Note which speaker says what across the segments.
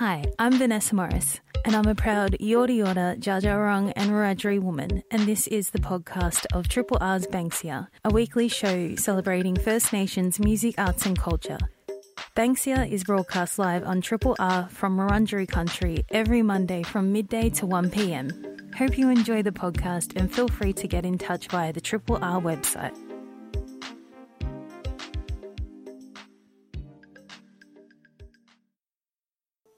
Speaker 1: Hi, I'm Vanessa Morris, and I'm a proud Yorta Yorta, Dja and Wiradjuri woman, and this is the podcast of Triple R's Banksia, a weekly show celebrating First Nations music, arts, and culture. Banksia is broadcast live on Triple R from Wurundjeri country every Monday from midday to 1 pm. Hope you enjoy the podcast and feel free to get in touch via the Triple R website.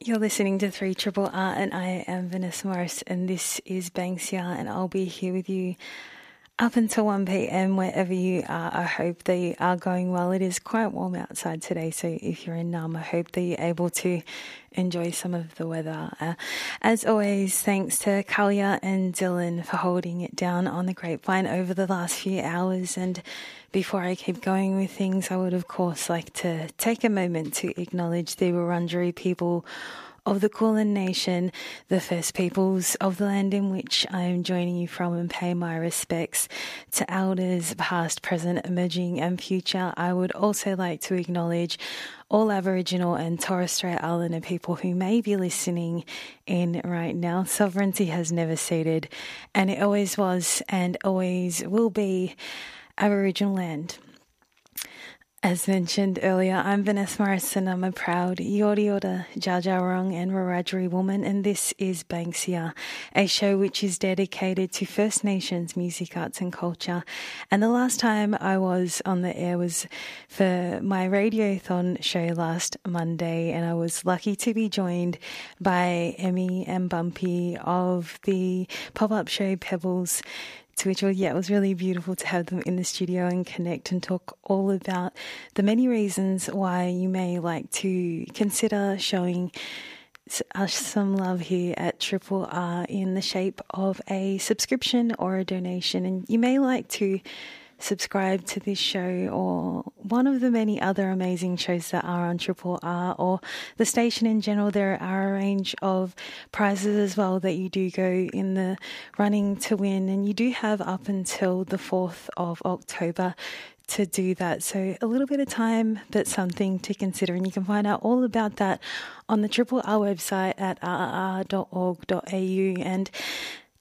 Speaker 1: You're listening to 3 Triple R, and I am Vanessa Morris, and this is Banksia, and I'll be here with you up until 1 pm, wherever you are. I hope they are going well. It is quite warm outside today, so if you're in Naarm, I hope that you're able to enjoy some of the weather. Uh, as always, thanks to Kalia and Dylan for holding it down on the grapevine over the last few hours. And before I keep going with things, I would, of course, like to take a moment to acknowledge the Wurundjeri people of the Kulin Nation, the First Peoples of the land in which I am joining you from, and pay my respects to elders past, present, emerging, and future. I would also like to acknowledge all Aboriginal and Torres Strait Islander people who may be listening in right now. Sovereignty has never ceded, and it always was and always will be Aboriginal land. As mentioned earlier, I'm Vanessa Morrison. I'm a proud Yorta Yorta, Dja and Wiradjuri woman, and this is Banksia, a show which is dedicated to First Nations music, arts, and culture. And the last time I was on the air was for my Radiothon show last Monday, and I was lucky to be joined by Emmy and Bumpy of the pop up show Pebbles to which, yeah, it was really beautiful to have them in the studio and connect and talk all about the many reasons why you may like to consider showing us some love here at Triple R in the shape of a subscription or a donation. And you may like to subscribe to this show or one of the many other amazing shows that are on Triple R or the station in general, there are a range of prizes as well that you do go in the running to win, and you do have up until the 4th of October to do that. So, a little bit of time, but something to consider. And you can find out all about that on the Triple R website at rrr.org.au. And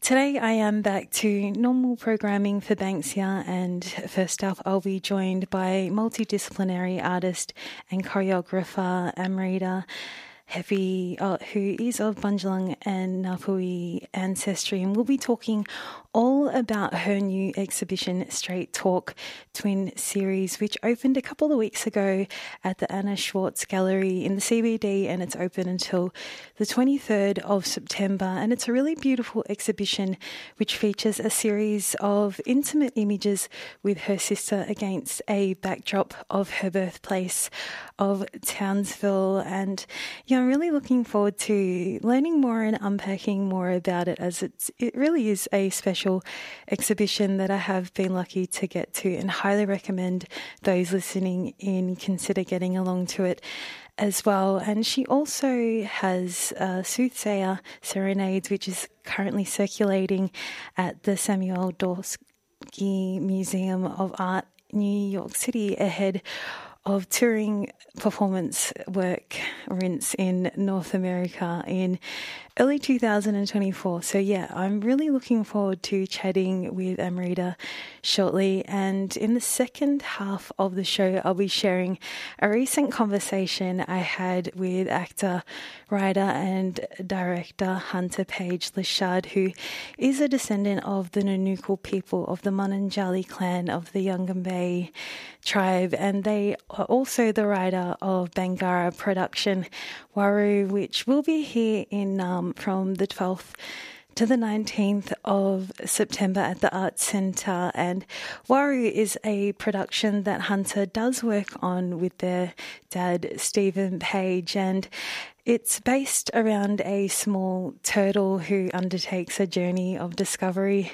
Speaker 1: Today I am back to normal programming for Banksia, and first up I'll be joined by multidisciplinary artist and choreographer Amrita Hepi, uh, who is of Bundjalung and Ngāpuhi ancestry, and we'll be talking all about her new exhibition, Straight torque Twin Series, which opened a couple of weeks ago at the Anna Schwartz Gallery in the CBD, and it's open until the 23rd of September. And it's a really beautiful exhibition which features a series of intimate images with her sister against a backdrop of her birthplace of Townsville. And yeah, I'm really looking forward to learning more and unpacking more about it as it's, it really is a special exhibition that I have been lucky to get to and highly recommend those listening in consider getting along to it as well. And she also has uh, Soothsayer Serenades, which is currently circulating at the Samuel Dorsky Museum of Art, New York City, ahead of touring performance work rinse in North America in early 2024. So, yeah, I'm really looking forward to chatting with Amrita shortly. And in the second half of the show, I'll be sharing a recent conversation I had with actor, writer, and director Hunter Page Lochard, who is a descendant of the Nunukul people of the Mununjali clan of the Yugambeh tribe. And they are also the writer of Bangarra production Waru, which will be here in um, Um, from the 12th to the 19th of September at the Arts Centre. And Waru is a production that Hunter does work on with their dad, Stephen Page. And it's based around a small turtle who undertakes a journey of discovery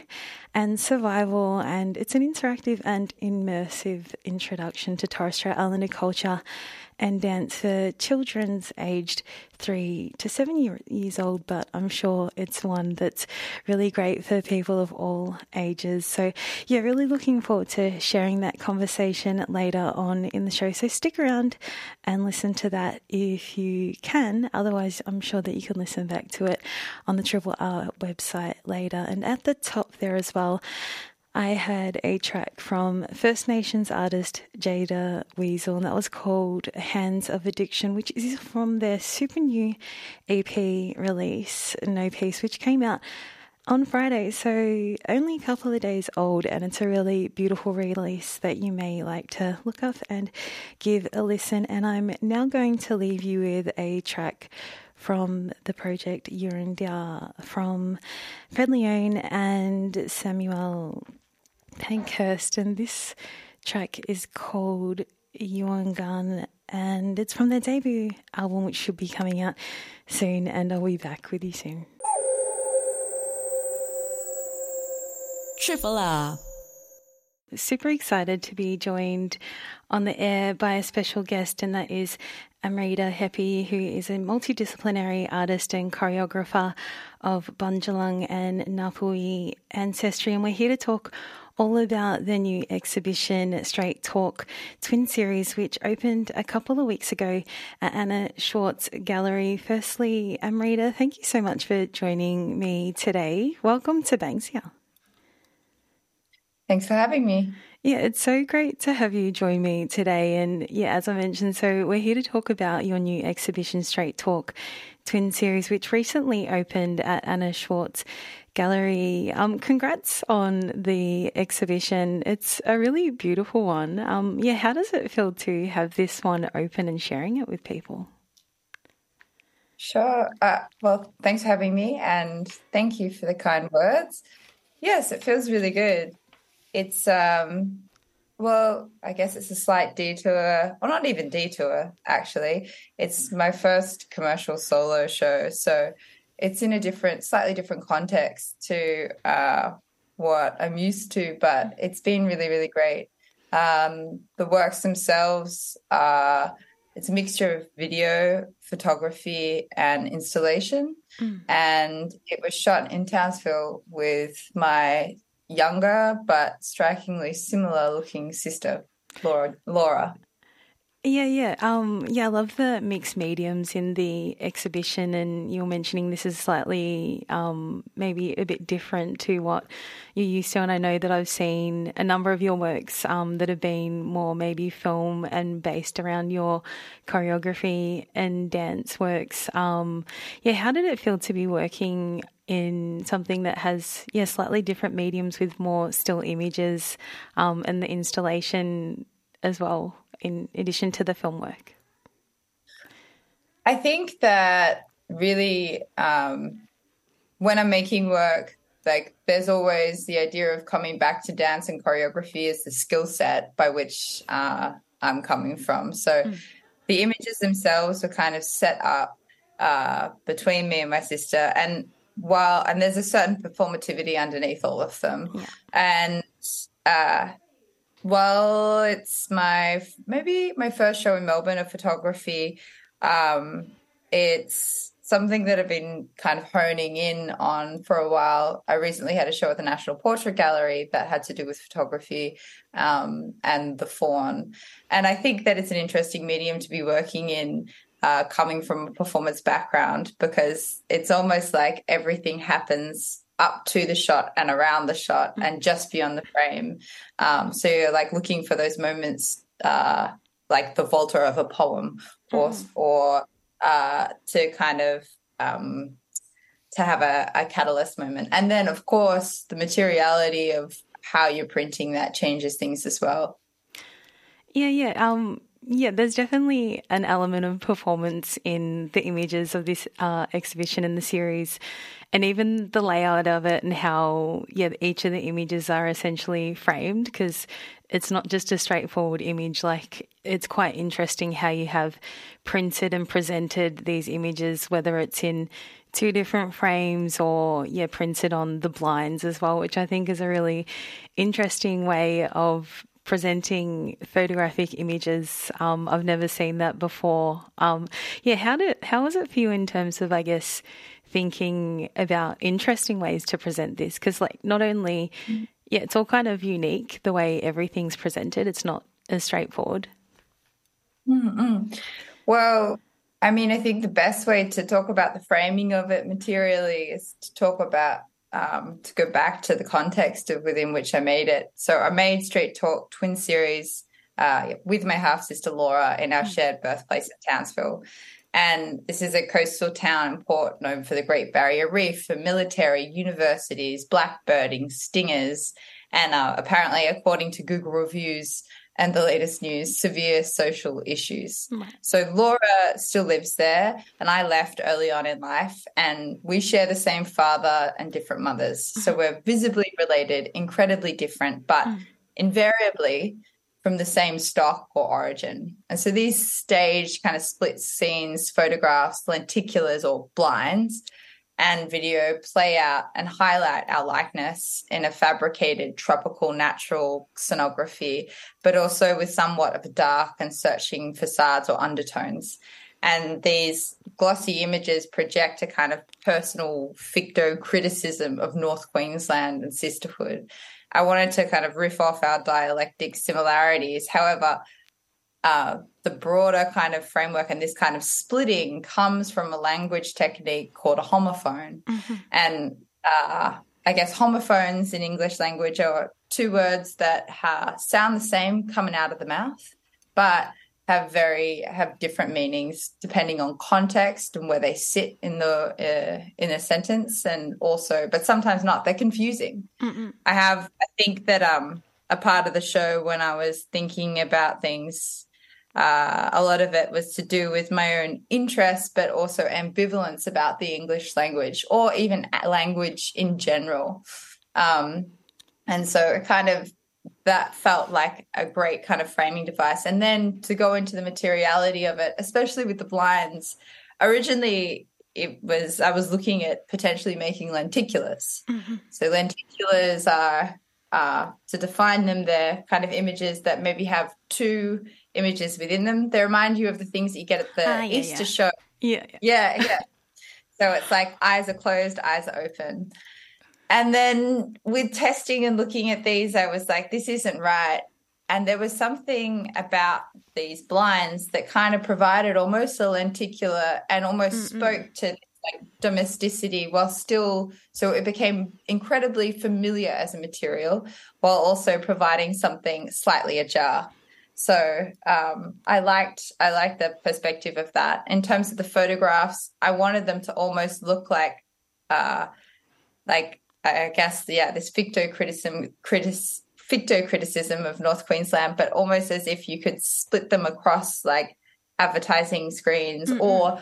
Speaker 1: and survival. And it's an interactive and immersive introduction to Torres Strait Islander culture and dance for children's aged three to seven year, years old, but I'm sure it's one that's really great for people of all ages. So, yeah, really looking forward to sharing that conversation later on in the show. So, stick around and listen to that if you can. Otherwise, I'm sure that you can listen back to it on the Triple R website later. And at the top there as well, I had a track from First Nations artist Jada Weasel, and that was called Hands of Addiction, which is from their super new EP release, No Peace, which came out on Friday, so only a couple of days old, and it's a really beautiful release that you may like to look up and give a listen. And I'm now going to leave you with a track from the project Urindia from Fred Leone and Samuel Pankhurst, and this track is called Yuangan, and it's from their debut album, which should be coming out soon. And I'll be back with you soon. Triple R. Super excited to be joined on the air by a special guest, and that is Amrita Hepi, who is a multidisciplinary artist and choreographer of Bundjalung and Ngāpuhi ancestry. And we're here to talk all about the new exhibition, Straight torque Twin Series, which opened a couple of weeks ago at Anna Schwartz Gallery. Firstly, Amrita, thank you so much for joining me today. Welcome to Banksia.
Speaker 2: Thanks for having me.
Speaker 1: Yeah, it's so great to have you join me today. And yeah, as I mentioned, so we're here to talk about your new exhibition, Straight torque Twin Series, which recently opened at Anna Schwartz Gallery. Um, congrats on the exhibition. It's a really beautiful one. Um, yeah, how does it feel to have this one open and sharing it with people?
Speaker 2: Sure. Uh, well, thanks for having me and thank you for the kind words. Yes, it feels really good. It's, um, well, I guess it's a slight detour, or not even detour, actually. It's my first commercial solo show. So it's in a different, slightly different context to uh, what I'm used to, but it's been really, really great. Um, the works themselves are it's a mixture of video, photography, and installation. Mm. And it was shot in Townsville with my younger but strikingly similar looking sister, Laura. Laura.
Speaker 1: Yeah, yeah. Um, yeah, I love the mixed mediums in the exhibition, and you're mentioning this is slightly um, maybe a bit different to what you're used to. And I know that I've seen a number of your works um, that have been more maybe film and based around your choreography and dance works. Um, yeah, how did it feel to be working in something that has yeah slightly different mediums with more still images um, and the installation as well? in addition to the film work?
Speaker 2: I think that really, um, when I'm making work, like there's always the idea of coming back to dance and choreography as the skill set by which uh, I'm coming from. So mm. the images themselves were kind of set up uh, between me and my sister, and while and there's a certain performativity underneath all of them, yeah. and uh, well, it's my maybe my first show in Melbourne of photography. Um, it's something that I've been kind of honing in on for a while. I recently had a show at the National Portrait Gallery that had to do with photography um, and the fawn. And I think that it's an interesting medium to be working in uh, coming from a performance background because it's almost like everything happens up to the shot and around the shot mm-hmm. and just beyond the frame. Um, so you're like looking for those moments, uh, like the volta of a poem, or mm-hmm. or uh, to kind of um, to have a, a catalyst moment, and then of course the materiality of how you're printing that changes things as well.
Speaker 1: Yeah, yeah. Um, yeah, there's definitely an element of performance in the images of this uh, exhibition and the series, and even the layout of it and how yeah each of the images are essentially framed because it's not just a straightforward image. Like it's quite interesting how you have printed and presented these images, whether it's in two different frames or yeah printed on the blinds as well, which I think is a really interesting way of presenting photographic images. Um, I've never seen that before. Um, yeah, how did how was it for you in terms of, I guess, thinking about interesting ways to present this? Because, like, not only yeah, it's all kind of unique the way everything's presented. It's not as straightforward.
Speaker 2: Mm-mm. Well, I mean, I think the best way to talk about the framing of it materially is to talk about um, to go back to the context of within which I made it. So I made Straight torque Twin Series uh, with my half sister Laura in our mm. shared birthplace at Townsville. And this is a coastal town and port known for the Great Barrier Reef, for military, universities, blackbirding, stingers, and uh, apparently, according to Google reviews, and the latest news severe social issues. Right. So Laura still lives there, and I left early on in life, and we share the same father and different mothers. Mm-hmm. So we're visibly related, incredibly different, but mm. invariably from the same stock or origin. And so these staged kind of split scenes, photographs, lenticulars, or blinds and video play out and highlight our likeness in a fabricated tropical natural scenography, but also with somewhat of a dark and searching facades or undertones. And these glossy images project a kind of personal ficto criticism of North Queensland and sisterhood. I wanted to kind of riff off our dialectic similarities. However, uh, the broader kind of framework and this kind of splitting comes from a language technique called a homophone. Mm-hmm. And uh, I guess homophones in English language are two words that ha- sound the same coming out of the mouth, but have very have different meanings depending on context and where they sit in the uh, in a sentence and also but sometimes not they're confusing Mm-mm. i have i think that um a part of the show when i was thinking about things uh, a lot of it was to do with my own interest, but also ambivalence about the English language or even language in general. Um, and so it kind of that felt like a great kind of framing device. And then to go into the materiality of it, especially with the blinds, originally it was I was looking at potentially making lenticulars. Mm-hmm. So lenticulars are uh, to define them, they're kind of images that maybe have two images within them. They remind you of the things that you get at the uh, yeah, Easter
Speaker 1: yeah.
Speaker 2: show.
Speaker 1: Yeah,
Speaker 2: yeah, yeah. yeah. so it's like eyes are closed, eyes are open. And then with testing and looking at these, I was like, this isn't right. And there was something about these blinds that kind of provided almost a lenticular and almost Mm-mm. spoke to like domesticity while still so it became incredibly familiar as a material while also providing something slightly ajar so um, I liked I liked the perspective of that. In terms of the photographs, I wanted them to almost look like uh, like I guess yeah this ficto criticism critis, ficto criticism of North Queensland, but almost as if you could split them across like advertising screens mm-hmm. or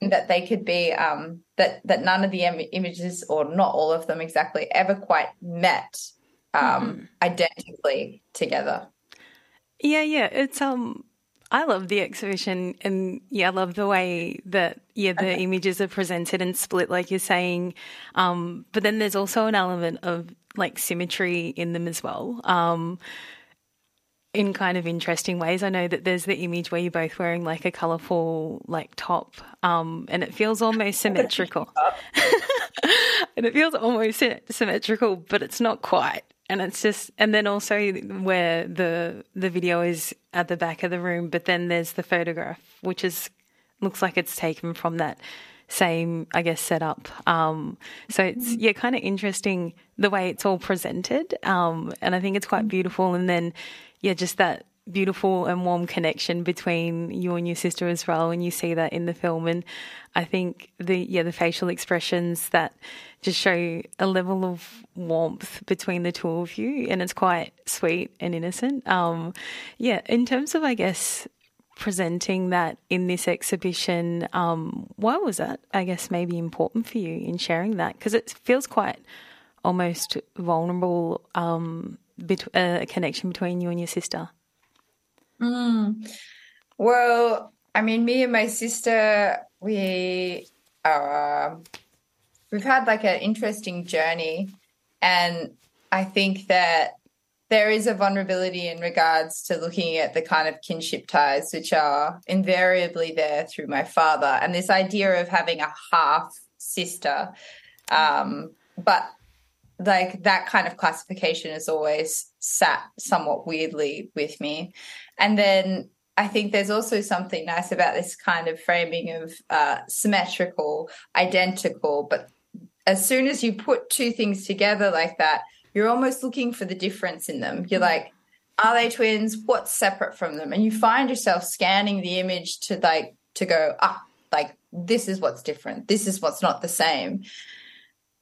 Speaker 2: that they could be um, that that none of the Im- images or not all of them exactly ever quite met um, mm-hmm. identically together.
Speaker 1: Yeah, yeah. It's um I love the exhibition and yeah, I love the way that yeah, the okay. images are presented and split like you're saying. Um but then there's also an element of like symmetry in them as well. Um in kind of interesting ways. I know that there's the image where you're both wearing like a colourful like top, um, and it feels almost symmetrical. and it feels almost symmetrical, but it's not quite and it's just and then also where the the video is at the back of the room but then there's the photograph which is looks like it's taken from that same i guess setup um, so it's mm-hmm. yeah kind of interesting the way it's all presented um, and i think it's quite mm-hmm. beautiful and then yeah just that beautiful and warm connection between you and your sister as well and you see that in the film. And I think the yeah the facial expressions that just show a level of warmth between the two of you and it's quite sweet and innocent. Um yeah in terms of I guess presenting that in this exhibition um why was that I guess maybe important for you in sharing that? Because it feels quite almost vulnerable um bet- a connection between you and your sister
Speaker 2: Mm. Well, I mean, me and my sister, we are, um, we've had like an interesting journey. And I think that there is a vulnerability in regards to looking at the kind of kinship ties which are invariably there through my father and this idea of having a half sister um, but like that kind of classification has always sat somewhat weirdly with me and then I think there's also something nice about this kind of framing of uh, symmetrical, identical, but as soon as you put two things together like that, you're almost looking for the difference in them. You're like, are they twins? What's separate from them? And you find yourself scanning the image to like to go, ah, like this is what's different. This is what's not the same.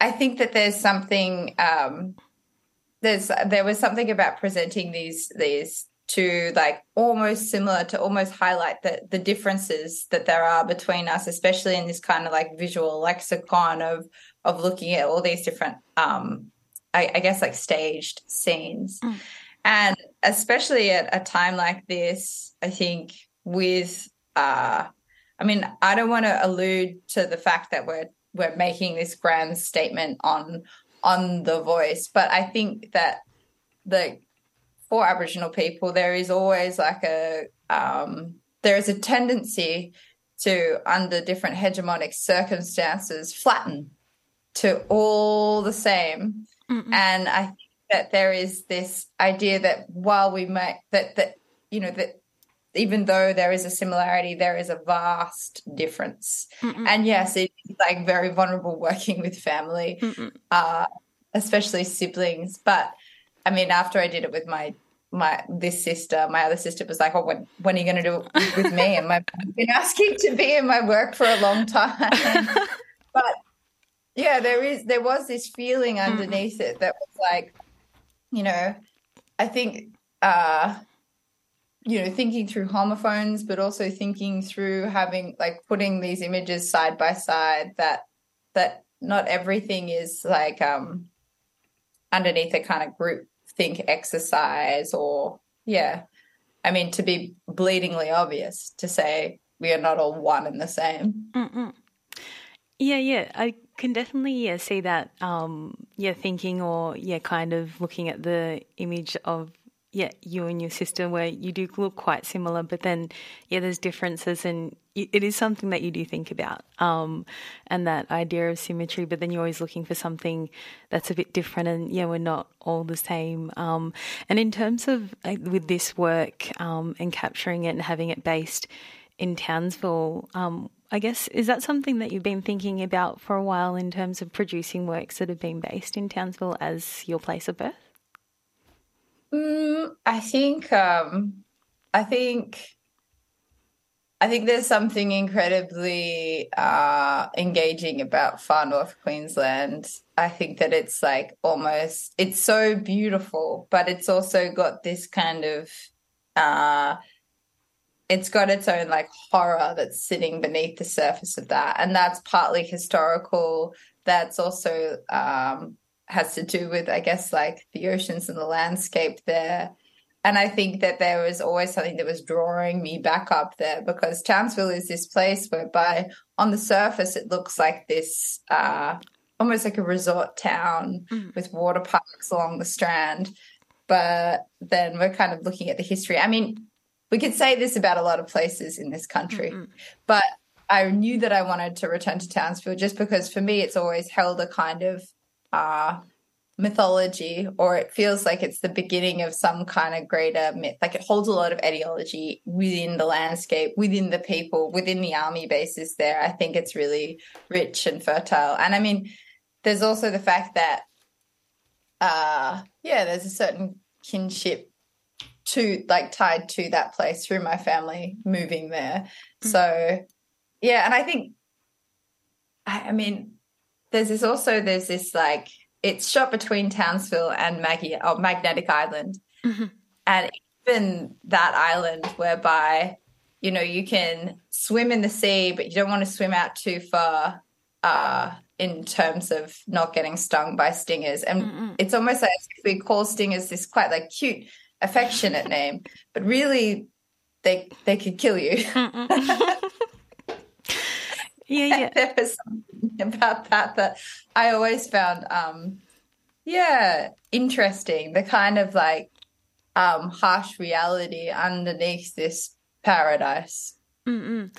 Speaker 2: I think that there's something um there's there was something about presenting these these to like almost similar to almost highlight the the differences that there are between us, especially in this kind of like visual lexicon of of looking at all these different um I, I guess like staged scenes. Mm. And especially at a time like this, I think with uh I mean, I don't want to allude to the fact that we're we're making this grand statement on on the voice, but I think that the for Aboriginal people, there is always like a um, there is a tendency to, under different hegemonic circumstances, flatten to all the same Mm-mm. And I think that there is this idea that while we might that that you know that even though there is a similarity, there is a vast difference. Mm-mm. And yes, it's like very vulnerable working with family, uh, especially siblings. But I mean, after I did it with my my this sister, my other sister was like, "Oh, when when are you going to do it with me?" And my, I've been asking to be in my work for a long time, but yeah there is there was this feeling underneath mm. it that was like you know i think uh you know thinking through homophones but also thinking through having like putting these images side by side that that not everything is like um underneath a kind of group think exercise or yeah. I mean to be bleedingly obvious to say we are not all one and the same.
Speaker 1: Mm-mm. yeah yeah. I can definitely yeah see that um yeah thinking or yeah kind of looking at the image of yeah you and your sister where you do look quite similar but then yeah there's differences and it is something that you do think about um and that idea of symmetry but then you're always looking for something that's a bit different and yeah we're not all the same um and in terms of like, with this work um and capturing it and having it based in Townsville um I guess, is that something that you've been thinking about for a while in terms of producing works that have been based in Townsville as your place of birth?
Speaker 2: Mm, I think, um, I think, I think there's something incredibly uh, engaging about far north Queensland. I think that it's like almost, it's so beautiful, but it's also got this kind of, uh, it's got its own like horror that's sitting beneath the surface of that and that's partly historical that's also um, has to do with i guess like the oceans and the landscape there and i think that there was always something that was drawing me back up there because townsville is this place whereby on the surface it looks like this uh, almost like a resort town mm. with water parks along the strand but then we're kind of looking at the history i mean we could say this about a lot of places in this country, mm-hmm. but I knew that I wanted to return to Townsville just because for me it's always held a kind of uh, mythology or it feels like it's the beginning of some kind of greater myth. Like it holds a lot of ideology within the landscape, within the people, within the army bases there. I think it's really rich and fertile. And I mean, there's also the fact that, uh, yeah, there's a certain kinship to like tied to that place through my family moving there. Mm-hmm. So yeah, and I think I, I, mean there's this also there's this like it's shot between Townsville and Maggie or oh, Magnetic Island. Mm-hmm. And even that island whereby you know you can swim in the sea but you don't want to swim out too far uh in terms of not getting stung by stingers and Mm-mm. it's almost like if we call stingers this quite like cute affectionate name, but really they they could kill you.
Speaker 1: yeah, yeah.
Speaker 2: there was something about that that I always found um yeah, interesting. The kind of like um, harsh reality underneath this paradise.
Speaker 1: Mm-mm.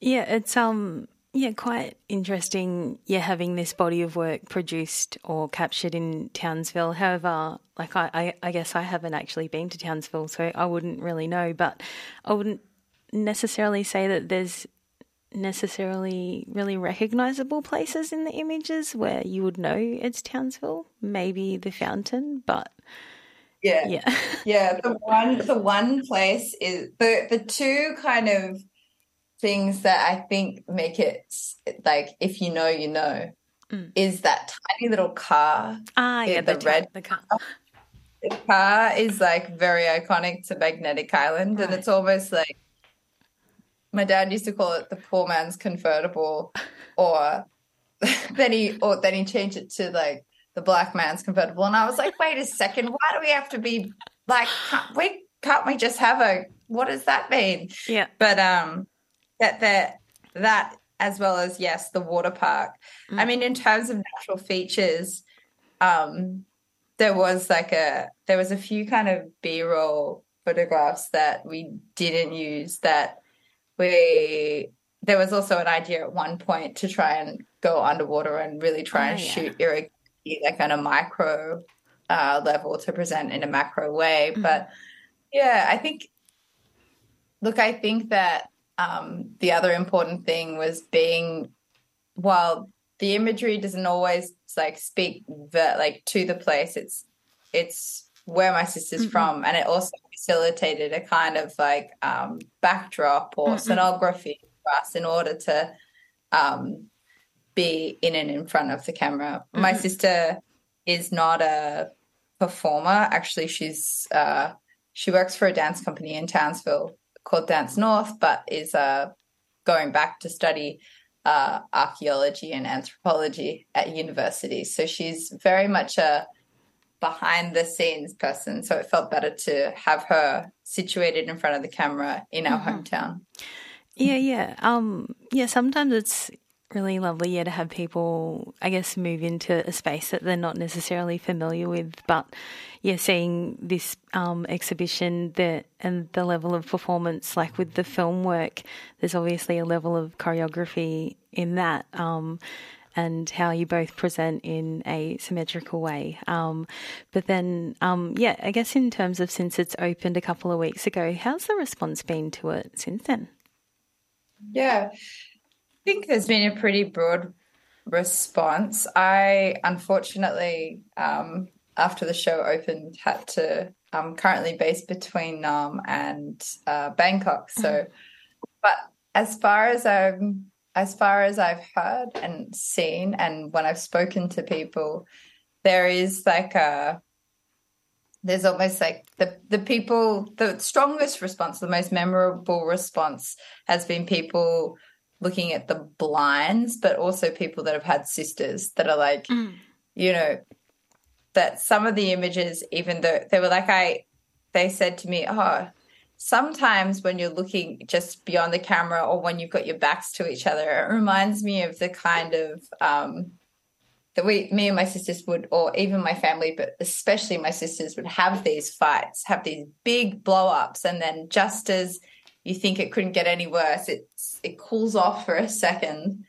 Speaker 1: Yeah, it's um yeah, quite interesting. Yeah, having this body of work produced or captured in Townsville. However, like I, I, I guess I haven't actually been to Townsville, so I wouldn't really know. But I wouldn't necessarily say that there's necessarily really recognizable places in the images where you would know it's Townsville. Maybe the fountain, but
Speaker 2: yeah,
Speaker 1: yeah,
Speaker 2: yeah. The one, the one place is the the two kind of things that I think make it like if you know, you know, mm. is that tiny little car.
Speaker 1: Ah, yeah, the, the red the car.
Speaker 2: The car is like very iconic to Magnetic Island, right. and it's almost like my dad used to call it the poor man's convertible, or then he or then he changed it to like the black man's convertible, and I was like, wait a second, why do we have to be like, can't we can't we just have a what does that mean?
Speaker 1: Yeah,
Speaker 2: but um that that that as well as yes the water park mm. i mean in terms of natural features um there was like a there was a few kind of b-roll photographs that we didn't use that we there was also an idea at one point to try and go underwater and really try oh, and yeah. shoot irrigation like on a micro uh, level to present in a macro way mm. but yeah i think look i think that um, the other important thing was being while the imagery doesn't always like speak the, like to the place it's it's where my sister's mm-hmm. from and it also facilitated a kind of like um, backdrop or mm-hmm. scenography for us in order to um, be in and in front of the camera mm-hmm. my sister is not a performer actually she's uh, she works for a dance company in townsville called Dance North, but is uh, going back to study uh, archaeology and anthropology at university. So she's very much a behind the scenes person. So it felt better to have her situated in front of the camera in our mm-hmm. hometown.
Speaker 1: Yeah, yeah. Um, yeah, sometimes it's really lovely, yeah, to have people, I guess, move into a space that they're not necessarily familiar with. But yeah, seeing this um, exhibition the, and the level of performance, like with the film work, there's obviously a level of choreography in that. Um, and how you both present in a symmetrical way. Um, but then, um, yeah, I guess in terms of since it's opened a couple of weeks ago, how's the response been to it since then?
Speaker 2: Yeah, I think there's been a pretty broad response. I unfortunately, um, after the show opened, had to. I'm currently based between Naarm and uh, Bangkok. So, mm-hmm. but as far as I've as far as I've heard and seen, and when I've spoken to people, there is like a there's almost like the the people the strongest response, the most memorable response has been people looking at the blinds, but also people that have had sisters that are like, mm. you know, that some of the images, even though they were like, I, they said to me, oh, sometimes when you're looking just beyond the camera or when you've got your backs to each other, it reminds me of the kind of, um, that we, me and my sisters would, or even my family, but especially my sisters would have these fights, have these big blow ups. And then just as you think it couldn't get any worse, it's it cools off for a second,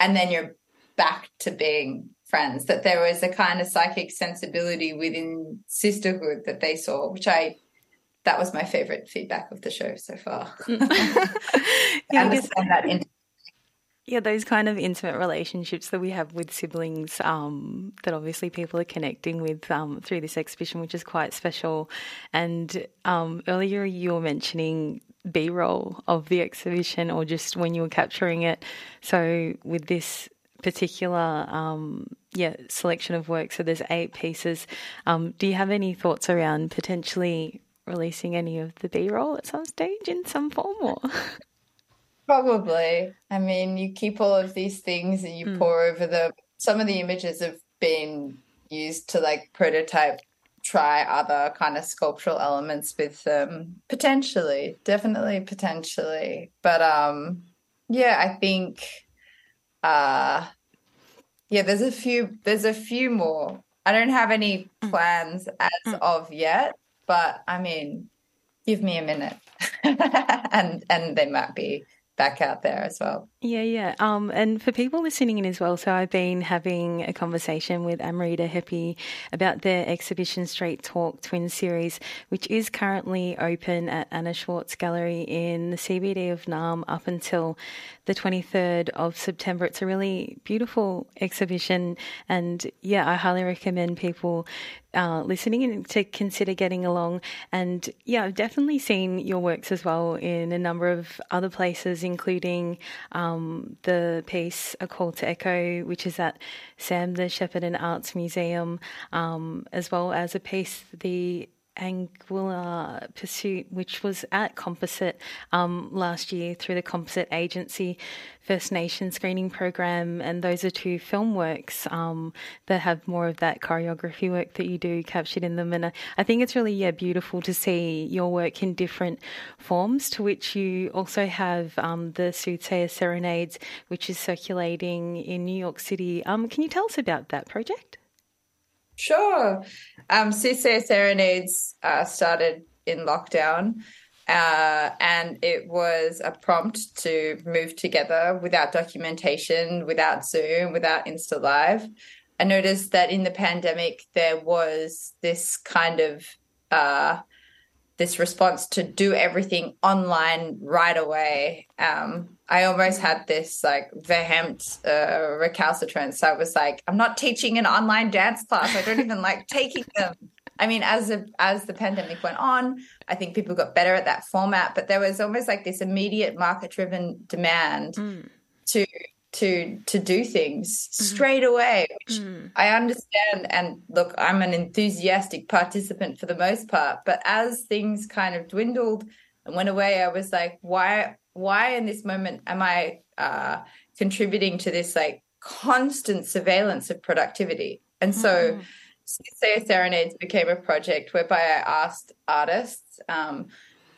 Speaker 2: and then you're back to being friends. That there was a kind of psychic sensibility within sisterhood that they saw, which I that was my favorite feedback of the show so far. yeah, understand that. In-
Speaker 1: yeah, those kind of intimate relationships that we have with siblings um, that obviously people are connecting with um, through this exhibition, which is quite special. And um, earlier you were mentioning B roll of the exhibition or just when you were capturing it. So, with this particular um, yeah selection of work, so there's eight pieces. Um, do you have any thoughts around potentially releasing any of the B roll at some stage in some form or?
Speaker 2: Probably. I mean, you keep all of these things and you mm. pour over them. Some of the images have been used to like prototype try other kind of sculptural elements with them potentially definitely potentially but um yeah i think uh yeah there's a few there's a few more i don't have any mm. plans as mm. of yet but I mean, give me a minute, and and they might be back out there as well.
Speaker 1: Yeah, yeah. Um, and for people listening in as well, so I've been having a conversation with Amrita Hepi about their exhibition Straight torque Twin series, which is currently open at Anna Schwartz Gallery in the CBD of Naarm up until the 23rd of September. It's a really beautiful exhibition, and yeah, I highly recommend people uh, listening and to consider getting along. And yeah, I've definitely seen your works as well in a number of other places, including um, the piece A Call to Echo, which is at Sam the Shepparton Arts Museum, um, as well as a piece, the Angular Pursuit, which was at Composite um, last year through the Composite Agency First Nation screening program. And those are two film works um, that have more of that choreography work that you do captured in them. And I, I think it's really yeah beautiful to see your work in different forms, to which you also have um, the Soothsayer Serenades, which is circulating in New York City. Um, can you tell us about that project?
Speaker 2: Sure. Um, Soothsayer Serenades uh, started in lockdown, uh, and it was a prompt to move together without documentation, without Zoom, without Insta Live. I noticed that in the pandemic, there was this kind of uh, this response to do everything online right away. Um, I almost had this like vehement uh, recalcitrance. I was like, I'm not teaching an online dance class. I don't even like taking them. I mean, as a, as the pandemic went on, I think people got better at that format, but there was almost like this immediate market driven demand mm. to to to do things mm-hmm. straight away which mm. i understand and look i'm an enthusiastic participant for the most part but as things kind of dwindled and went away i was like why why in this moment am i uh, contributing to this like constant surveillance of productivity and so mm. say serenades became a project whereby i asked artists um,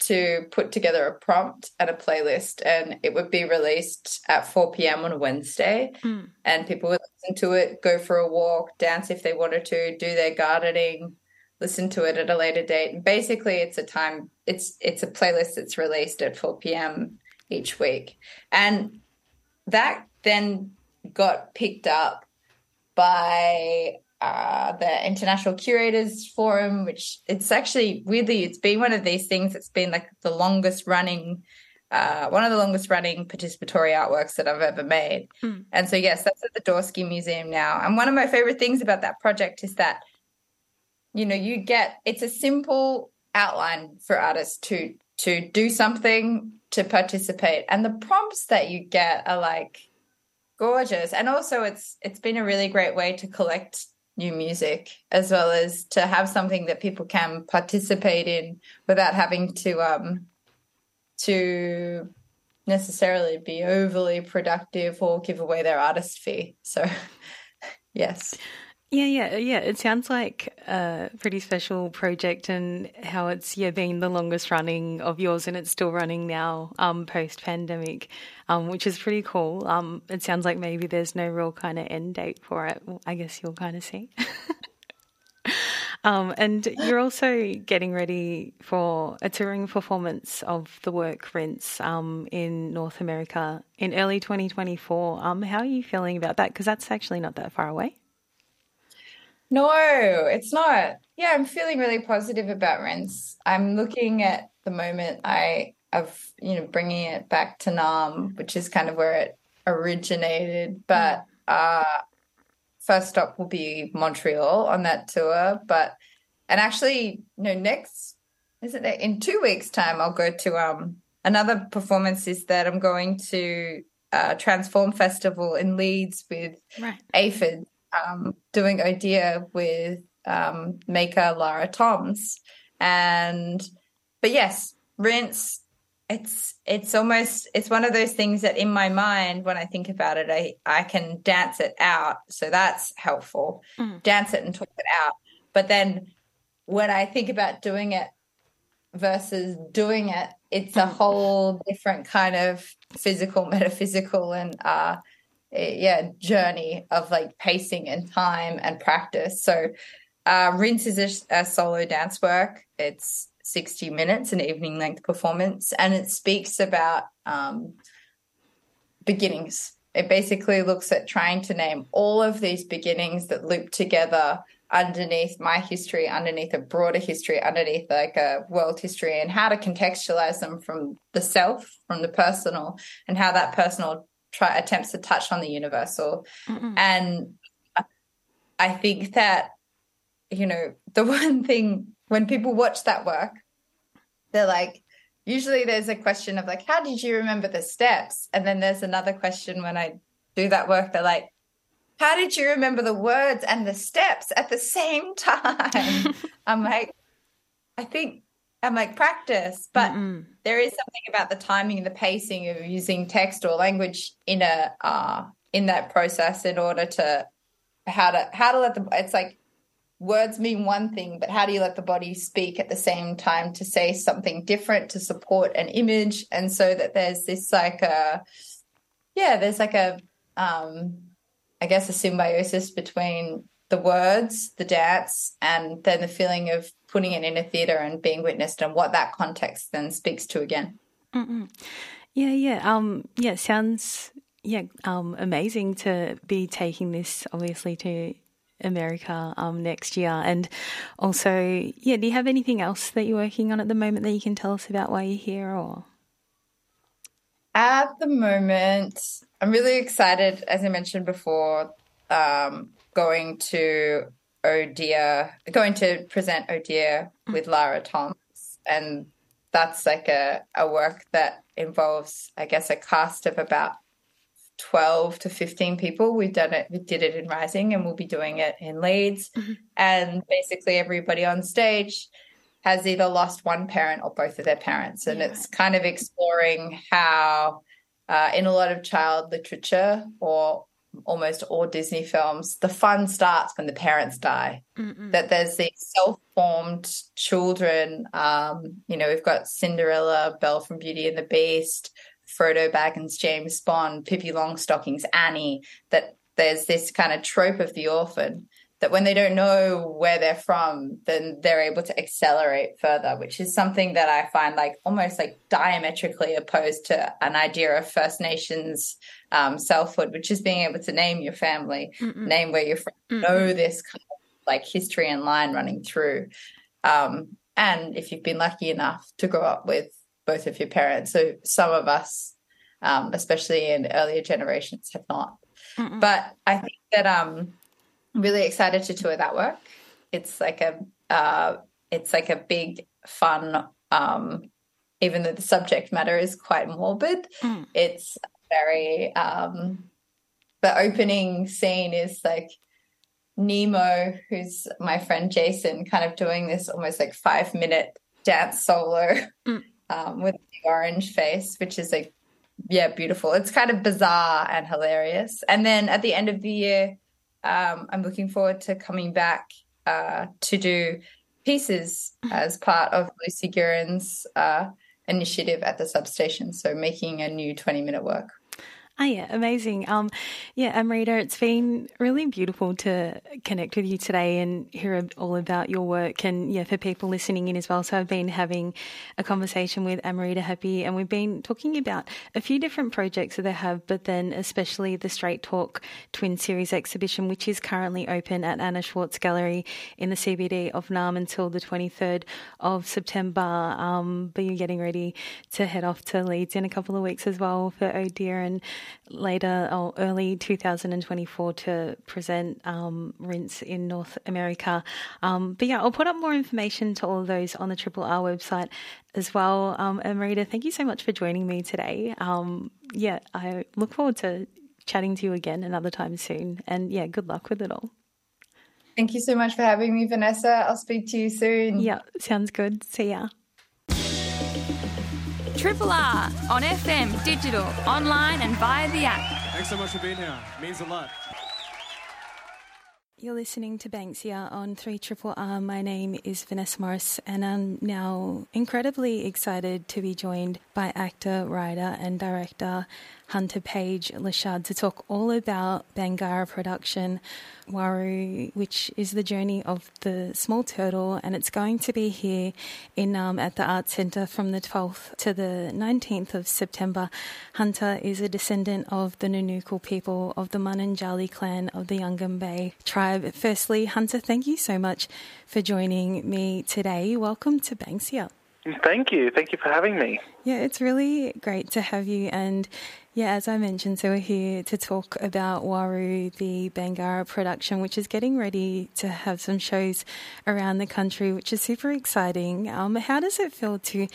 Speaker 2: to put together a prompt and a playlist, and it would be released at 4 p.m. on a Wednesday. Mm. And people would listen to it, go for a walk, dance if they wanted to, do their gardening, listen to it at a later date. And basically, it's a time, it's it's a playlist that's released at 4 p.m. each week, and that then got picked up by uh, the International Curators Forum, which it's actually weirdly, it's been one of these things that's been like the longest running, uh, one of the longest running participatory artworks that I've ever made. Mm. And so, yes, that's at the Dorsky Museum now. And one of my favorite things about that project is that, you know, you get it's a simple outline for artists to to do something to participate and the prompts that you get are like gorgeous and also it's it's been a really great way to collect new music as well as to have something that people can participate in without having to um to necessarily be overly productive or give away their artist fee. So yes
Speaker 1: yeah, yeah, yeah. It sounds like a pretty special project, and how it's yeah been the longest running of yours, and it's still running now, um, post pandemic, um, which is pretty cool. Um, it sounds like maybe there's no real kind of end date for it. I guess you'll kind of see. Um, and you're also getting ready for a touring performance of the work Rinse um, in North America in early 2024. Um, how are you feeling about that? Because that's actually not that far away.
Speaker 2: No, it's not. Yeah, I'm feeling really positive about Rinse. I'm looking at the moment I of you know bringing it back to Naarm, which is kind of where it originated. But uh, first stop will be Montreal on that tour. But and actually, you know, next is it in two weeks' time? I'll go to um another performance is that I'm going to uh, Transform Festival in Leeds with right. Aphid um, doing Odia with um, maker Lara Thoms. And, but yes, rinse. It's it's almost it's one of those things that in my mind when I think about it I I can dance it out so that's helpful mm. dance it and talk it out but then when I think about doing it versus doing it it's a mm. whole different kind of physical metaphysical and uh yeah journey of like pacing and time and practice so uh, Rinse is a, a solo dance work. It's 60 minutes, an evening length performance, and it speaks about um, beginnings. It basically looks at trying to name all of these beginnings that loop together underneath my history, underneath a broader history, underneath like a world history, and how to contextualize them from the self, from the personal, and how that personal try attempts to touch on the universal. Mm-mm. And I think that you know the one thing when people watch that work, they're like, usually there's a question of like, how did you remember the steps? And then there's another question when I do that work, they're like, how did you remember the words and the steps at the same time? I'm like, I think I'm like practice, but there is something about the timing and the pacing of using text or language in a uh, in that process in order to how to how to let the it's like words mean one thing, but how do you let the body speak at the same time to say something different to support an image, and so that there's this like a yeah, there's like a um I guess, a symbiosis between the words, the dance, and then the feeling of putting it in a theatre and being witnessed, and what that context then speaks to again.
Speaker 1: Mm-mm. Yeah, yeah, um, yeah. Sounds yeah, um, amazing to be taking this obviously to America um, next year, and also, yeah. Do you have anything else that you're working on at the moment that you can tell us about while you're here, or?
Speaker 2: At the moment, I'm really excited, as I mentioned before, um, going to Odia, going to present Odia with Lara Thoms. And that's like a, a work that involves, I guess, a cast of about 12 to 15 people. We've done it, we did it in Rising and we'll be doing it in Leeds. Mm-hmm. And basically, everybody on stage has either lost one parent or both of their parents. And yeah. it's kind of exploring how uh, in a lot of child literature or almost all Disney films, the fun starts when the parents die. Mm-mm. That there's these self-formed children. Um, you know, we've got Cinderella, Belle from Beauty and the Beast, Frodo Baggins, James Bond, Pippi Longstockings, Annie. That there's this kind of trope of the orphan that when they don't know where they're from, then they're able to accelerate further, which is something that I find like almost like diametrically opposed to an idea of First Nations um, selfhood, which is being able to name your family, Mm-mm. name where you're from, Mm-mm. know this kind of like history and line running through. Um, and if you've been lucky enough to grow up with both of your parents, so some of us, um, especially in earlier generations, have not. Mm-mm. But I think that um, I'm really excited to tour that work. It's like a uh, it's like a big fun um, even though the subject matter is quite morbid. Mm. It's very um, the opening scene is like Nemo, who's my friend Jason, kind of doing this almost like five minute dance solo mm. um, with the orange face, which is like, yeah, beautiful. It's kind of bizarre and hilarious. And then at the end of the year, um, I'm looking forward to coming back uh, to do pieces as part of Lucy Guerin's uh, initiative at the substation. So making a new 20 minute work.
Speaker 1: Oh, yeah, amazing. Um, yeah, Amrita, it's been really beautiful to connect with you today and hear all about your work. And yeah, for people listening in as well. So I've been having a conversation with Amrita Hepi, and we've been talking about a few different projects that they have, but then especially the Straight torque Twin Series exhibition, which is currently open at Anna Schwartz Gallery in the CBD of Naarm until the 23rd of September. Um, but you're getting ready to head off to Leeds in a couple of weeks as well for Oh and later or early 2024 to present um, Rinse in North America. Um, but yeah, I'll put up more information to all of those on the Triple R website as well. Um, and Marita, thank you so much for joining me today. Um, yeah, I look forward to chatting to you again another time soon. And yeah, good luck with it all.
Speaker 2: Thank you so much for having me, Vanessa. I'll speak to you soon.
Speaker 1: Yeah, sounds good. See ya.
Speaker 3: Triple R on FM, digital, online, and via the app.
Speaker 4: Thanks so much for being here. It means a lot.
Speaker 1: You're listening to Banksia on 3 Triple R. My name is Vanessa Morris, and I'm now incredibly excited to be joined by actor, writer, and director Hunter Page-Lochard to talk all about Bangarra production Waru, which is the journey of the small turtle, and it's going to be here in um, at the Arts Centre from the 12th to the 19th of September. Hunter is a descendant of the Nunukul people of the Mununjali clan of the Yugambeh tribe. Firstly, Hunter, thank you so much for joining me today. Welcome to Banksia.
Speaker 4: Thank you. Thank you for having me.
Speaker 1: Yeah, it's really great to have you. And yeah, as I mentioned, so we're here to talk about Waru, the Bangarra production, which is getting ready to have some shows around the country, which is super exciting. Um, how does it feel to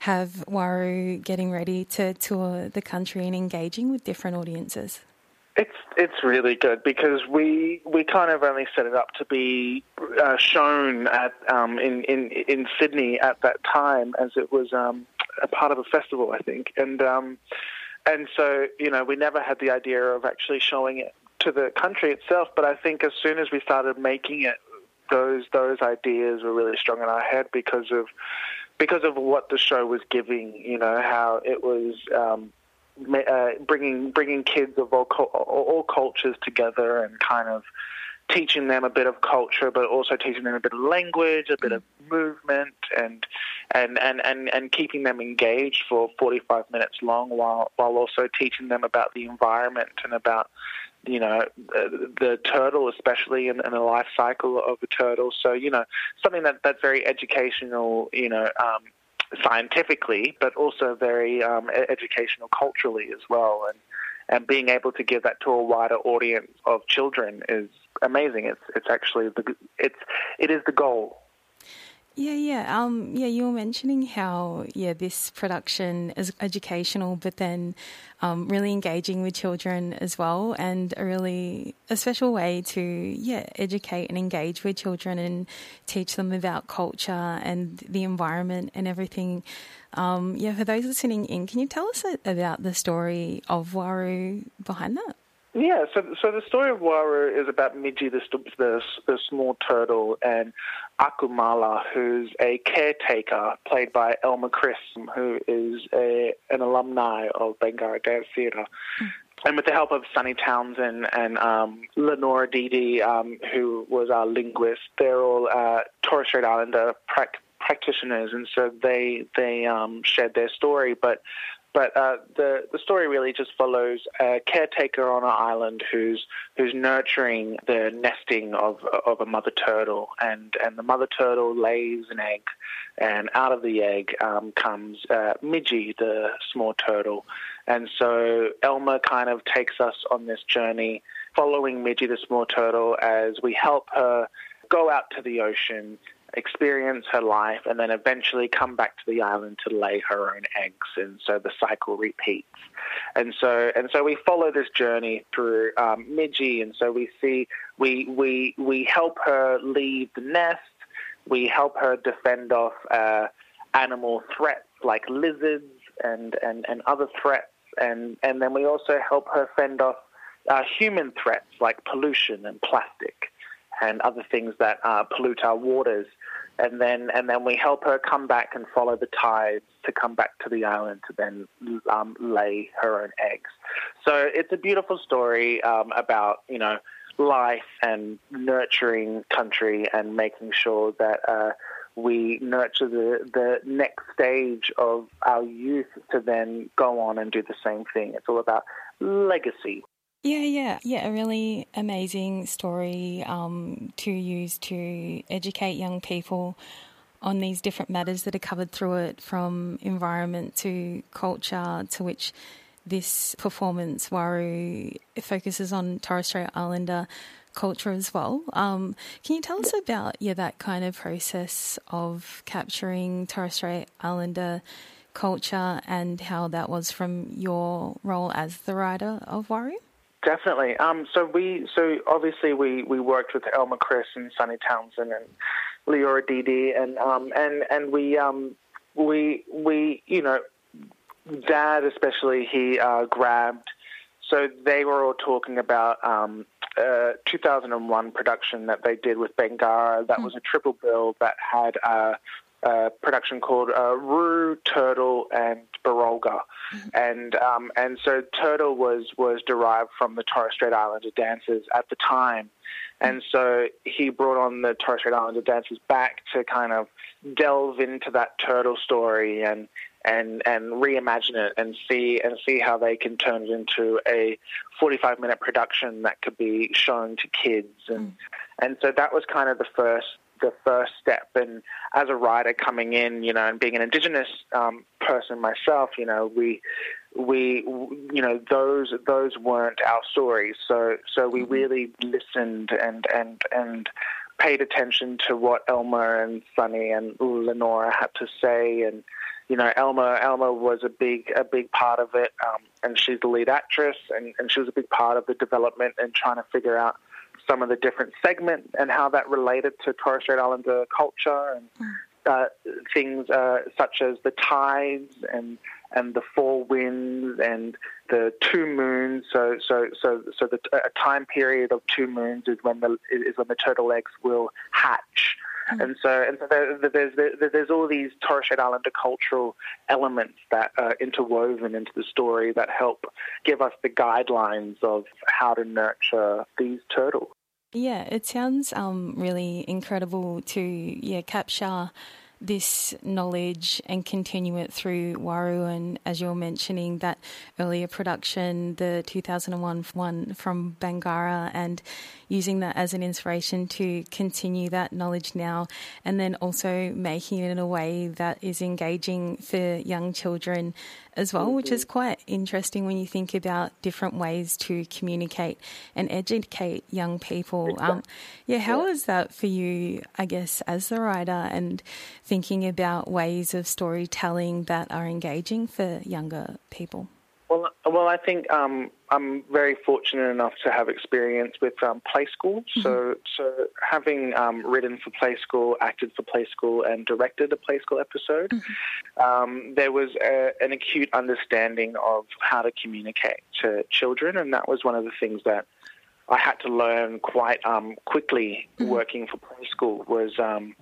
Speaker 1: have Waru getting ready to tour the country and engaging with different audiences?
Speaker 4: It's it's really good because we we kind of only set it up to be uh, shown at um, in in in Sydney at that time as it was um, a part of a festival, I think, and. Um, and so, you know, we never had the idea of actually showing it to the country itself. But I think as soon as we started making it, those those ideas were really strong in our head because of because of what the show was giving. You know, how it was. Um, uh, bringing bringing kids of all, all cultures together and kind of teaching them a bit of culture, but also teaching them a bit of language, a bit of movement, and and and and, and keeping them engaged for 45 minutes long, while while also teaching them about the environment and about you know the, the turtle, especially in, in the life cycle of a turtle. So you know something that that's very educational. You know. Um, scientifically, but also very um, educational culturally as well, and and being able to give that to a wider audience of children is amazing. It's it's actually the it's it is the goal.
Speaker 1: Yeah, yeah, um, yeah. You were mentioning how yeah this production is educational, but then um, really engaging with children as well, and a really a special way to yeah educate and engage with children and teach them about culture and the environment and everything. Um, yeah, for those listening in, can you tell us about the story of Waru behind that?
Speaker 4: Yeah, so so the story of Waru is about Miji, the, the, the small turtle, and Akumala, who's a caretaker, played by Elma Kris, who is a, an alumni of Bangarra Dance Theatre. Mm. And with the help of Sani Townson and um, Leonora Adidi, um, who was our linguist, they're all uh, Torres Strait Islander pra- practitioners, and so they they um, shared their story. But but uh, the the story really just follows a caretaker on an island who's who's nurturing the nesting of of a mother turtle, and and the mother turtle lays an egg, and out of the egg um, comes uh, Midgie, the small turtle, and so Elma kind of takes us on this journey, following Midgie, the small turtle, as we help her go out to the ocean experience her life, and then eventually come back to the island to lay her own eggs. And so the cycle repeats. And so and so we follow this journey through um, and so we see we we we help her leave the nest. We help her defend off uh, animal threats like lizards and, and, and other threats, and and then we also help her fend off uh, human threats like pollution and plastic and other things that uh, pollute our waters and then and then we help her come back and follow the tides to come back to the island to then um, lay her own eggs. So it's a beautiful story um, about you know life and nurturing country and making sure that. Uh, we nurture the, the next stage of our youth to then go on and do the same thing. It's all about legacy.
Speaker 1: Yeah, yeah, yeah. A really amazing story um, to use to educate young people on these different matters that are covered through it, from environment to culture, to which this performance, Waru, focuses on Torres Strait Islander culture as well. Um, can you tell us about yeah that kind of process of capturing Torres Strait Islander culture and how that was from your role as the writer of Waru?
Speaker 4: Definitely. Um, so we, so obviously we, we worked with Elma Kris and Sani Townson and Leonora Adidi, and um, and and we um, we we you know, Dad especially he uh, grabbed so they were all talking about um, a 2001 production that they did with Bangarra. that mm. was a triple bill that had a, a production called uh, Roo, Turtle, and Brolga. Mm-hmm. And um, and so Turtle was was derived from the Torres Strait Islander dancers at the time. And so he brought on the Torres Strait Islander dancers back to kind of delve into that turtle story and and and reimagine it and see and see how they can turn it into a 45 minute production that could be shown to kids and mm. and so that was kind of the first the first step. And as a writer coming in you know and being an indigenous um, person myself you know we we you know those those weren't our stories. So so we mm-hmm. really listened and and and paid attention to what Elma and Sunny and Lenora had to say. And you know, Elma Elma was a big a big part of it, um, and she's the lead actress, and, and she was a big part of the development and trying to figure out some of the different segments and how that related to Torres Strait Islander culture and mm. uh, things uh, such as the tides and and the four winds and the two moons. So so so so the a time period of two moons is when the is when the turtle eggs will hatch Mm. And so, and so there, there's there, there's all these Torres Strait Islander cultural elements that are interwoven into the story that help give us the guidelines of how to nurture these turtles.
Speaker 1: Yeah, it sounds um, really incredible to yeah capture this knowledge and continue it through Waru. And as you're mentioning, that earlier production, the 2001 one from Bangarra and using that as an inspiration to continue that knowledge now, and then also making it in a way that is engaging for young children as well, mm-hmm. which is quite interesting when you think about different ways to communicate and educate young people. Um, yeah, how yeah. was that for you, I guess, as the writer and thinking about ways of storytelling that are engaging for younger people?
Speaker 4: Well, well, I think um, I'm very fortunate enough to have experience with um, play school. Mm-hmm. So, so having um, written for play school, acted for play school, and directed a play school episode, mm-hmm. Um, there was a, an acute understanding of how to communicate to children, and that was one of the things that I had to learn quite um, quickly mm-hmm. working for play school was, um,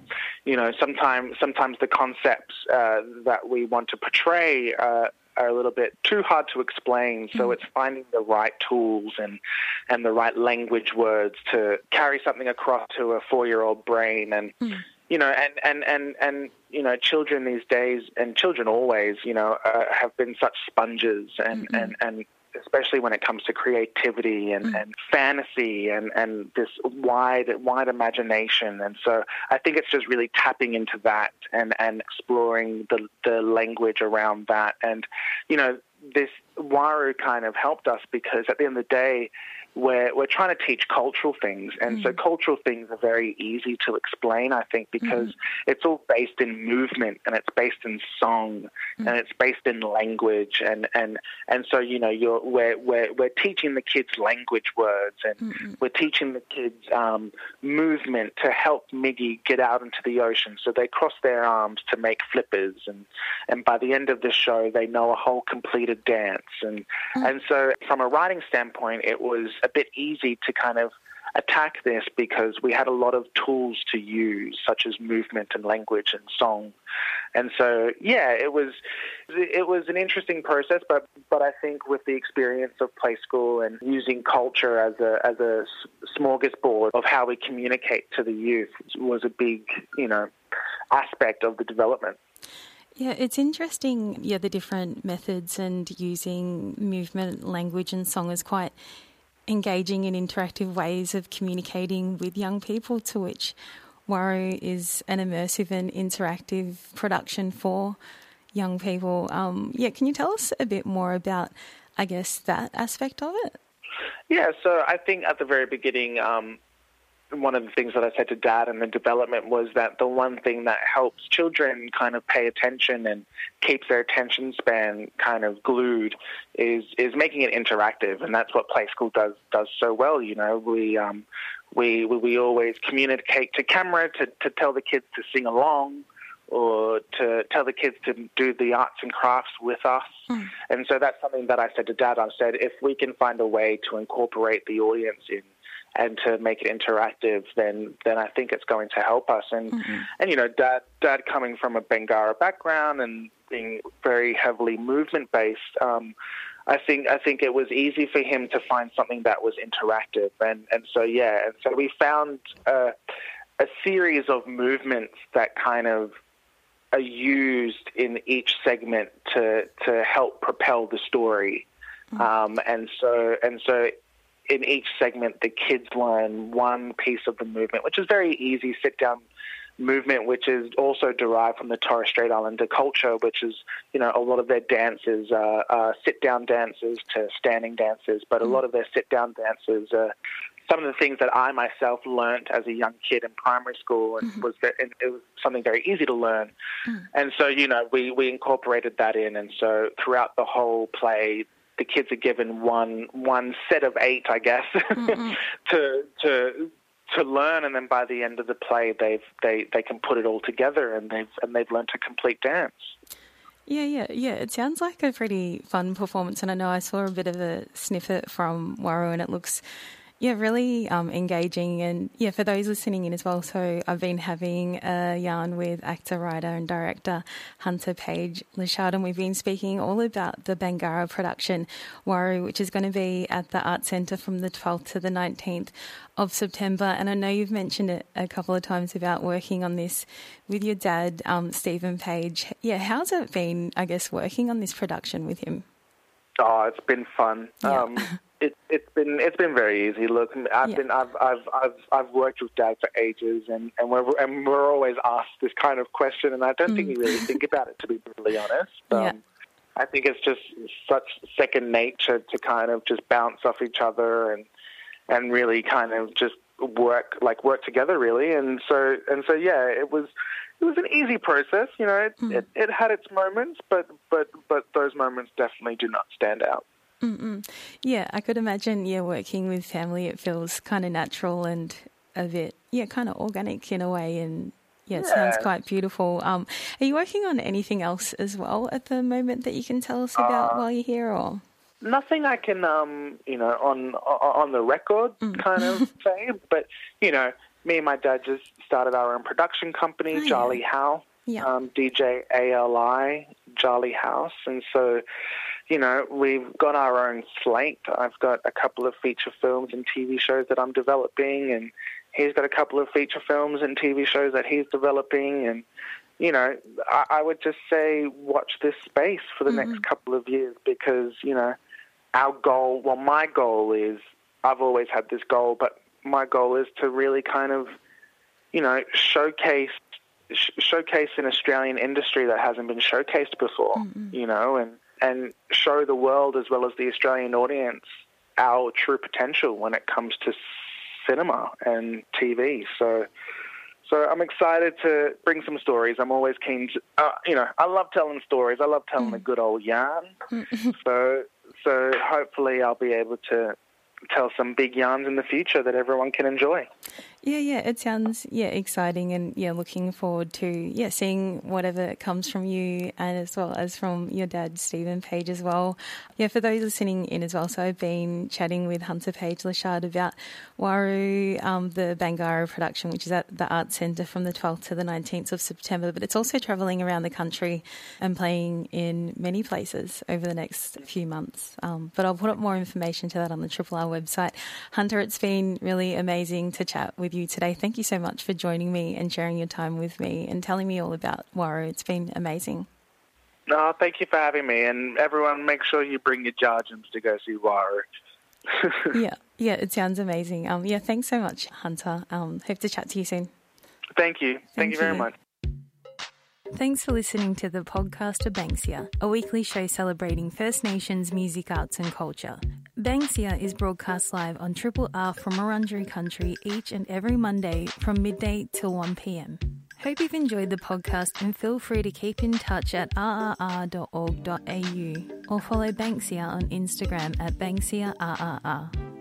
Speaker 4: you know, sometimes sometimes the concepts uh, that we want to portray uh, are a little bit too hard to explain. So mm. it's finding the right tools and and the right language words to carry something across to a four year old brain and. Mm. You know, and, and, and, and, you know, children these days, and children always, you know, uh, have been such sponges and, mm-hmm. and, and especially when it comes to creativity and, mm. and fantasy and, and this wide wide imagination. And so I think it's just really tapping into that and, and exploring the the language around that. And you know, this Waru kind of helped us because at the end of the day, we're, we're trying to teach cultural things. And mm. so cultural things are very easy to explain, I think, because mm. it's all based in movement and it's based in song mm. and it's based in language. And, and, and so, you know, you're, we're, we're, we're teaching the kids language words and mm we're teaching the kids um, movement to help Miggy get out into the ocean. So they cross their arms to make flippers. And, and by the end of the show, they know a whole completed dance. And, mm. and so from a writing standpoint, it was a bit easy to kind of attack this because we had a lot of tools to use, such as movement and language and song. And so, yeah, it was it was an interesting process, but but I think with the experience of play school and using culture as a as a smorgasbord of how we communicate to the youth was a big you know aspect of the development.
Speaker 1: Yeah, it's interesting. Yeah, the different methods and using movement, language, and song is quite engaging in interactive ways of communicating with young people, to which Waru is an immersive and interactive production for young people. Um, yeah, can you tell us a bit more about, I guess, that aspect of it?
Speaker 4: Yeah, so I think at the very beginning, um, one of the things that I said to Dad in the development was that the one thing that helps children kind of pay attention and keeps their attention span kind of glued is is making it interactive, and that's what Play School does does so well. You know, we um, we we always communicate to camera to to tell the kids to sing along or to tell the kids to do the arts and crafts with us. Mm. And so that's something that I said to Dad. I said, if we can find a way to incorporate the audience in and to make it interactive, then then I think it's going to help us. And mm-hmm. and you know, Dad Dad coming from a Bangarra background and being very heavily movement based. Um, I think I think it was easy for him to find something that was interactive, and and so yeah, and so we found a, a series of movements that kind of are used in each segment to to help propel the story, mm-hmm. um, and so and so in each segment the kids learn one piece of the movement, which is very easy sit down movement, which is also derived from the Torres Strait Islander culture, which is, you know, a lot of their dances are, are sit down dances to standing dances, but a mm. lot of their sit down dances are some of the things that I myself learnt as a young kid in primary school, and mm-hmm. was and it was something very easy to learn. Mm. And so, you know, we we incorporated that in, and so throughout the whole play, the kids are given one one set of eight, I guess, to to to learn, and then by the end of the play, they've they they can put it all together, and they've and they've learned to complete dance.
Speaker 1: Yeah, yeah, yeah. It sounds like a pretty fun performance, and I know I saw a bit of a snippet from Waru, and it looks yeah, really um, engaging. And yeah, for those listening in as well, so I've been having a yarn with actor, writer, and director Hunter Page Lashard, and we've been speaking all about the Bangarra production, Waru, which is going to be at the Art Centre from the 12th to the 19th of September. And I know you've mentioned it a couple of times about working on this with your dad, um, Stephen Page. Yeah, how's it been, I guess, working on this production with him?
Speaker 4: Oh, it's been fun. Yeah. Um, it, has been it's been very easy. Look, I've yeah. been I've, I've I've I've worked with Dad for ages, and and we're and we're always asked this kind of question, and I don't mm. think we really think about it to be brutally honest. Um, yeah. I think it's just such second nature to kind of just bounce off each other and and really kind of just work like work together really. And so and so yeah, it was it was an easy process. You know, it, mm. it, it had its moments, but but but those moments definitely do not stand out.
Speaker 1: Mm-mm. Yeah, I could imagine. Yeah, working with family, it feels kind of natural and a bit, yeah, kind of organic in a way. And yeah, it yeah. sounds quite beautiful. Um, are you working on anything else as well at the moment that you can tell us about uh, while you're here, or?
Speaker 4: Nothing I can, um, you know, on on the record mm. kind of say, but you know, me and my dad just started our own production company, oh, Djali House, yeah. um, DJ ALI, Djali House, and so you know, we've got our own slate. I've got a couple of feature films and TV shows that I'm developing, and he's got a couple of feature films and TV shows that he's developing. And, you know, I, I would just say watch this space for the mm-hmm. next couple of years because, you know, our goal, well, my goal is, I've always had this goal, but my goal is to really kind of, you know, showcase showcase an Australian industry that hasn't been showcased before, mm-hmm. you know, and and show the world as well as the Australian audience our true potential when it comes to cinema and TV. So, so I'm excited to bring some stories. I'm always keen to, uh, you know, I love telling stories. I love telling mm. a good old yarn. so, so hopefully I'll be able to tell some big yarns in the future that everyone can enjoy.
Speaker 1: Yeah, yeah, it sounds yeah exciting, and yeah, looking forward to yeah seeing whatever comes from you, and as well as from your dad Stephen Page as well. Yeah, for those listening in as well, so I've been chatting with Hunter Page-Lochard about Waru, um, the Bangarra production, which is at the Arts Centre from the 12th to the 19th of September, but it's also travelling around the country and playing in many places over the next few months. Um, but I'll put up more information to that on the Triple R website. Hunter, it's been really amazing to chat with with you today. Thank you so much for joining me and sharing your time with me and telling me all about Waru. It's been amazing.
Speaker 4: No, thank you for having me. And everyone, make sure you bring your Jarjums to go see Waru.
Speaker 1: yeah, yeah, it sounds amazing. Um, yeah, thanks so much, Hunter. Um, hope to chat to you soon.
Speaker 4: Thank you. Thank, thank you very much.
Speaker 1: Thanks for listening to the podcast of Banksia, a weekly show celebrating First Nations music, arts, and culture. Banksia is broadcast live on Triple R from Wurundjeri Country each and every Monday from midday till 1 pm. Hope you've enjoyed the podcast and feel free to keep in touch at rrr.org.au or follow Banksia on Instagram at BanksiaRRR.